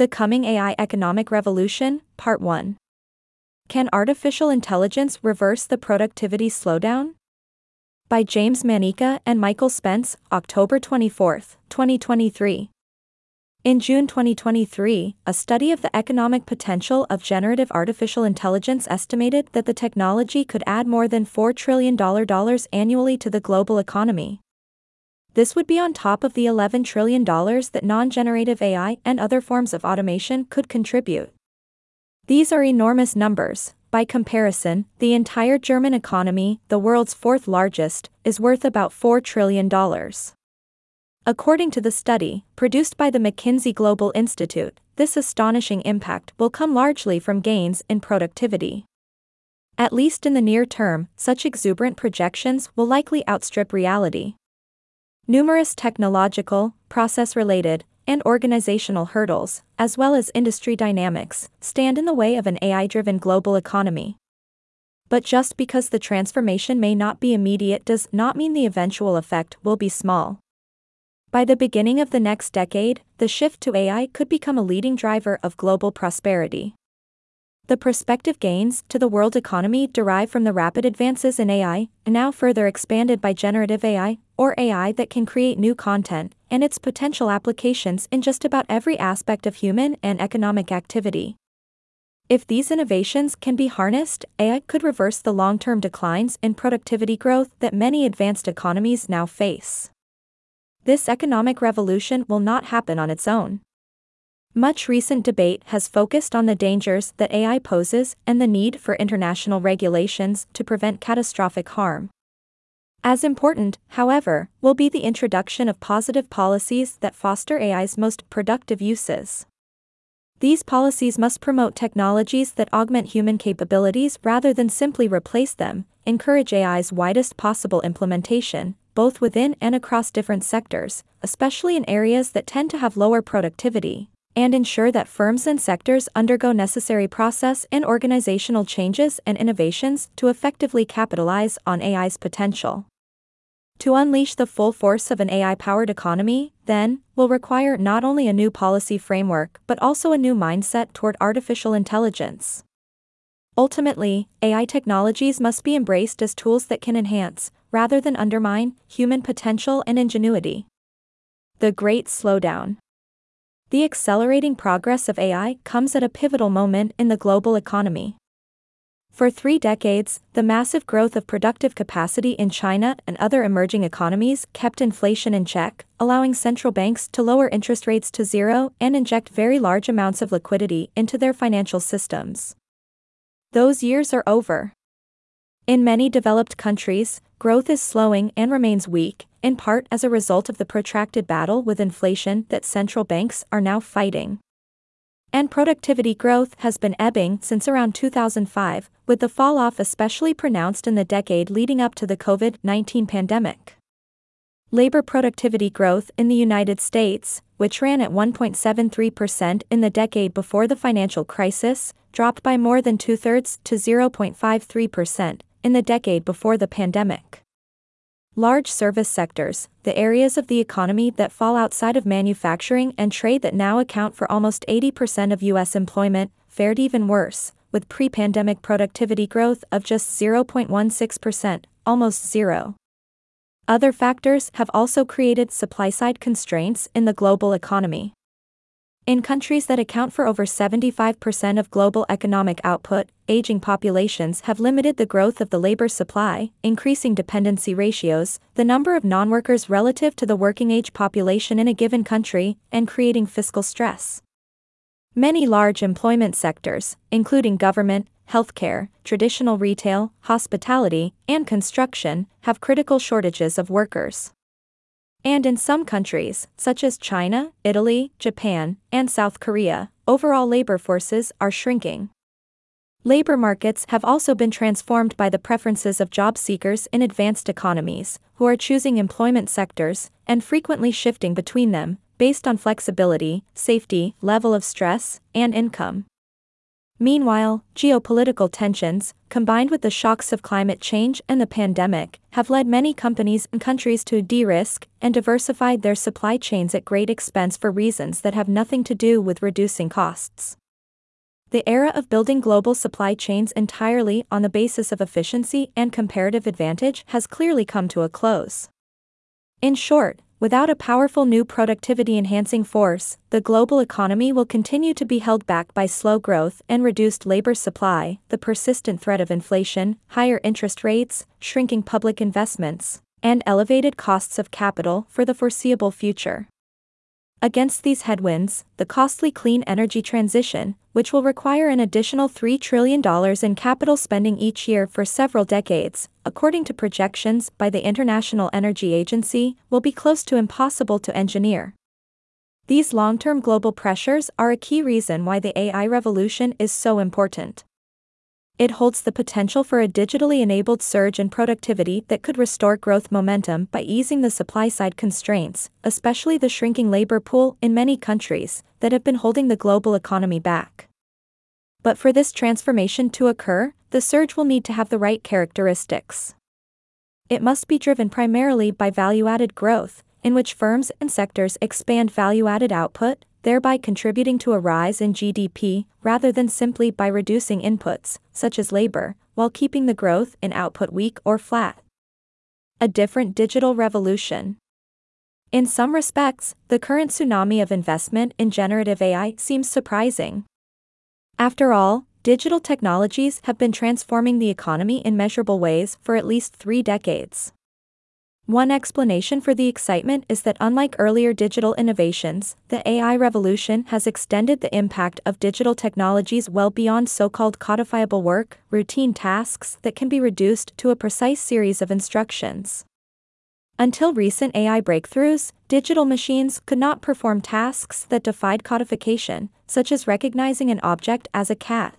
The Coming AI Economic Revolution, Part 1. Can artificial intelligence reverse the productivity slowdown? By James Manyika and Michael Spence, October 24, 2023. In June 2023, a study of the economic potential of generative artificial intelligence estimated that the technology could add more than $4 trillion annually to the global economy. This would be on top of the $11 trillion that non generative AI and other forms of automation could contribute. These are enormous numbers. By comparison, the entire German economy, the world's fourth largest, is worth about $4 trillion. According to the study, produced by the McKinsey Global Institute, this astonishing impact will come largely from gains in productivity. At least in the near term, such exuberant projections will likely outstrip reality. Numerous technological, process related, and organizational hurdles, as well as industry dynamics, stand in the way of an AI driven global economy. But just because the transformation may not be immediate does not mean the eventual effect will be small. By the beginning of the next decade, the shift to AI could become a leading driver of global prosperity. The prospective gains to the world economy derive from the rapid advances in AI, now further expanded by generative AI, or AI that can create new content, and its potential applications in just about every aspect of human and economic activity. If these innovations can be harnessed, AI could reverse the long term declines in productivity growth that many advanced economies now face. This economic revolution will not happen on its own. Much recent debate has focused on the dangers that AI poses and the need for international regulations to prevent catastrophic harm. As important, however, will be the introduction of positive policies that foster AI's most productive uses. These policies must promote technologies that augment human capabilities rather than simply replace them, encourage AI's widest possible implementation, both within and across different sectors, especially in areas that tend to have lower productivity, and ensure that firms and sectors undergo necessary process and organizational changes and innovations to effectively capitalize on AI's potential. To unleash the full force of an AI powered economy, then, will require not only a new policy framework but also a new mindset toward artificial intelligence. Ultimately, AI technologies must be embraced as tools that can enhance, rather than undermine, human potential and ingenuity. The Great Slowdown The accelerating progress of AI comes at a pivotal moment in the global economy. For three decades, the massive growth of productive capacity in China and other emerging economies kept inflation in check, allowing central banks to lower interest rates to zero and inject very large amounts of liquidity into their financial systems. Those years are over. In many developed countries, growth is slowing and remains weak, in part as a result of the protracted battle with inflation that central banks are now fighting. And productivity growth has been ebbing since around 2005, with the fall off especially pronounced in the decade leading up to the COVID 19 pandemic. Labor productivity growth in the United States, which ran at 1.73% in the decade before the financial crisis, dropped by more than two thirds to 0.53% in the decade before the pandemic. Large service sectors, the areas of the economy that fall outside of manufacturing and trade that now account for almost 80% of U.S. employment, fared even worse, with pre pandemic productivity growth of just 0.16%, almost zero. Other factors have also created supply side constraints in the global economy. In countries that account for over 75% of global economic output, aging populations have limited the growth of the labor supply, increasing dependency ratios, the number of non workers relative to the working age population in a given country, and creating fiscal stress. Many large employment sectors, including government, healthcare, traditional retail, hospitality, and construction, have critical shortages of workers. And in some countries, such as China, Italy, Japan, and South Korea, overall labor forces are shrinking. Labor markets have also been transformed by the preferences of job seekers in advanced economies, who are choosing employment sectors and frequently shifting between them, based on flexibility, safety, level of stress, and income. Meanwhile, geopolitical tensions, combined with the shocks of climate change and the pandemic, have led many companies and countries to de risk and diversify their supply chains at great expense for reasons that have nothing to do with reducing costs. The era of building global supply chains entirely on the basis of efficiency and comparative advantage has clearly come to a close. In short, Without a powerful new productivity enhancing force, the global economy will continue to be held back by slow growth and reduced labor supply, the persistent threat of inflation, higher interest rates, shrinking public investments, and elevated costs of capital for the foreseeable future. Against these headwinds, the costly clean energy transition, which will require an additional $3 trillion in capital spending each year for several decades, according to projections by the International Energy Agency, will be close to impossible to engineer. These long term global pressures are a key reason why the AI revolution is so important it holds the potential for a digitally enabled surge in productivity that could restore growth momentum by easing the supply side constraints, especially the shrinking labor pool in many countries that have been holding the global economy back. But for this transformation to occur, the surge will need to have the right characteristics. It must be driven primarily by value added growth, in which firms and sectors expand value added output, thereby contributing to a rise in GDP, rather than simply by reducing inputs, such as labor, while keeping the growth in output weak or flat. A different digital revolution. In some respects, the current tsunami of investment in generative AI seems surprising. After all, digital technologies have been transforming the economy in measurable ways for at least three decades. One explanation for the excitement is that unlike earlier digital innovations, the AI revolution has extended the impact of digital technologies well beyond so-called codifiable work, routine tasks that can be reduced to a precise series of instructions. Until recent AI breakthroughs, digital machines could not perform tasks that defied codification, such as recognizing an object as a cat.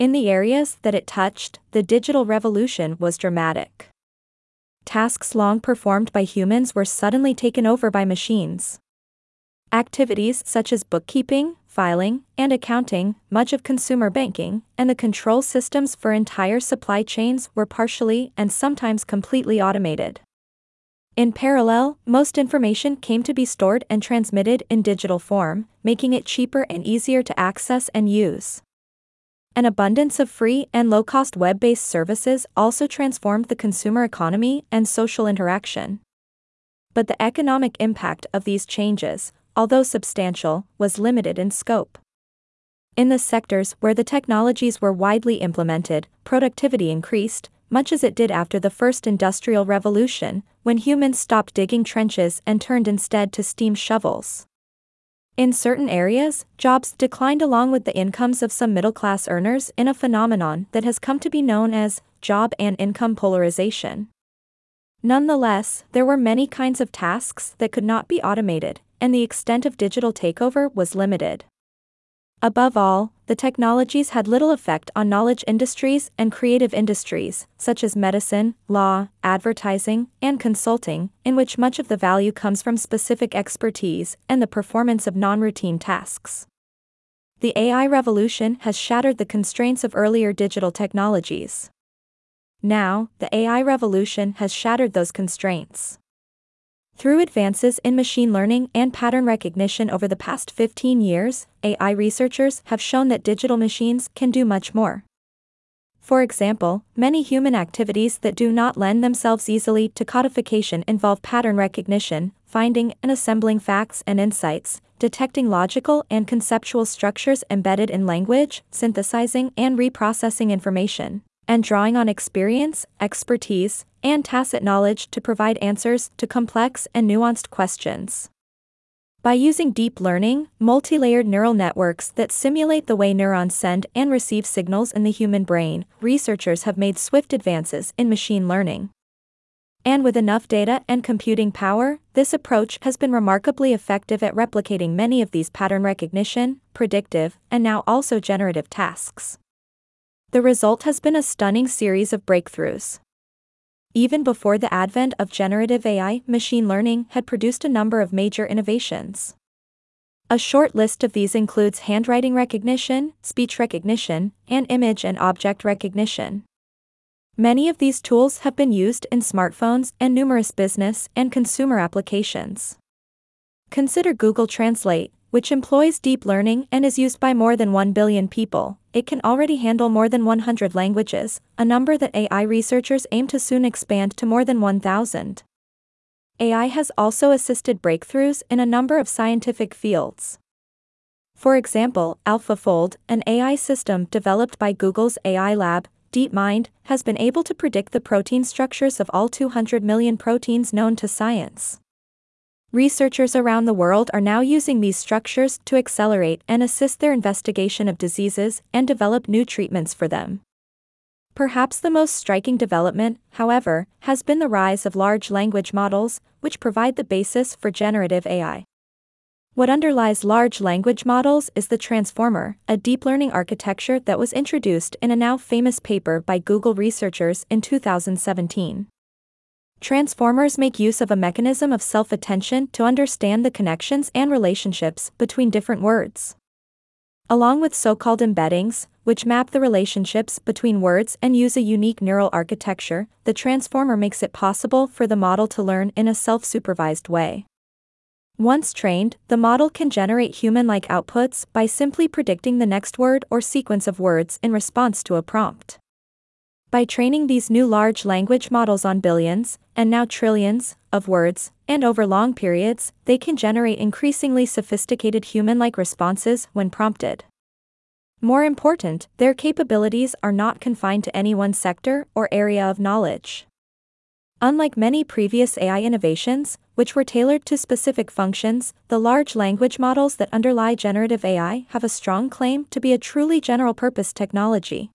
In the areas that it touched, the digital revolution was dramatic tasks long performed by humans were suddenly taken over by machines. Activities such as bookkeeping, filing, and accounting, much of consumer banking, and the control systems for entire supply chains were partially and sometimes completely automated. In parallel, most information came to be stored and transmitted in digital form, making it cheaper and easier to access and use. An abundance of free and low cost web based services also transformed the consumer economy and social interaction. But the economic impact of these changes, although substantial, was limited in scope. In the sectors where the technologies were widely implemented, productivity increased, much as it did after the first industrial revolution, when humans stopped digging trenches and turned instead to steam shovels. In certain areas, jobs declined along with the incomes of some middle class earners in a phenomenon that has come to be known as job and income polarization. Nonetheless, there were many kinds of tasks that could not be automated, and the extent of digital takeover was limited. Above all, the technologies had little effect on knowledge industries and creative industries, such as medicine, law, advertising, and consulting, in which much of the value comes from specific expertise and the performance of non routine tasks. The AI revolution has shattered the constraints of earlier digital technologies. Now, the AI revolution has shattered those constraints. Through advances in machine learning and pattern recognition over the past 15 years, AI researchers have shown that digital machines can do much more. For example, many human activities that do not lend themselves easily to codification involve pattern recognition, finding and assembling facts and insights, detecting logical and conceptual structures embedded in language, synthesizing and reprocessing information and drawing on experience, expertise, and tacit knowledge to provide answers to complex and nuanced questions. By using deep learning, multi layered neural networks that simulate the way neurons send and receive signals in the human brain, researchers have made swift advances in machine learning. And with enough data and computing power, this approach has been remarkably effective at replicating many of these pattern recognition, predictive, and now also generative tasks. The result has been a stunning series of breakthroughs. Even before the advent of generative AI, machine learning had produced a number of major innovations. A short list of these includes handwriting recognition, speech recognition, and image and object recognition. Many of these tools have been used in smartphones and numerous business and consumer applications. Consider Google Translate, which employs deep learning and is used by more than 1 billion people. It can already handle more than 100 languages, a number that AI researchers aim to soon expand to more than 1,000. AI has also assisted breakthroughs in a number of scientific fields. For example, AlphaFold, an AI system developed by Google's AI lab, DeepMind, has been able to predict the protein structures of all 200 million proteins known to science. Researchers around the world are now using these structures to accelerate and assist their investigation of diseases and develop new treatments for them. Perhaps the most striking development, however, has been the rise of large language models, which provide the basis for generative AI. What underlies large language models is the Transformer, a deep learning architecture that was introduced in a now famous paper by Google researchers in 2017. Transformers make use of a mechanism of self attention to understand the connections and relationships between different words. Along with so called embeddings, which map the relationships between words and use a unique neural architecture, the transformer makes it possible for the model to learn in a self supervised way. Once trained, the model can generate human like outputs by simply predicting the next word or sequence of words in response to a prompt. By training these new large language models on billions, and now trillions, of words, and over long periods, they can generate increasingly sophisticated human like responses when prompted. More important, their capabilities are not confined to any one sector or area of knowledge. Unlike many previous AI innovations, which were tailored to specific functions, the large language models that underlie generative AI have a strong claim to be a truly general purpose technology.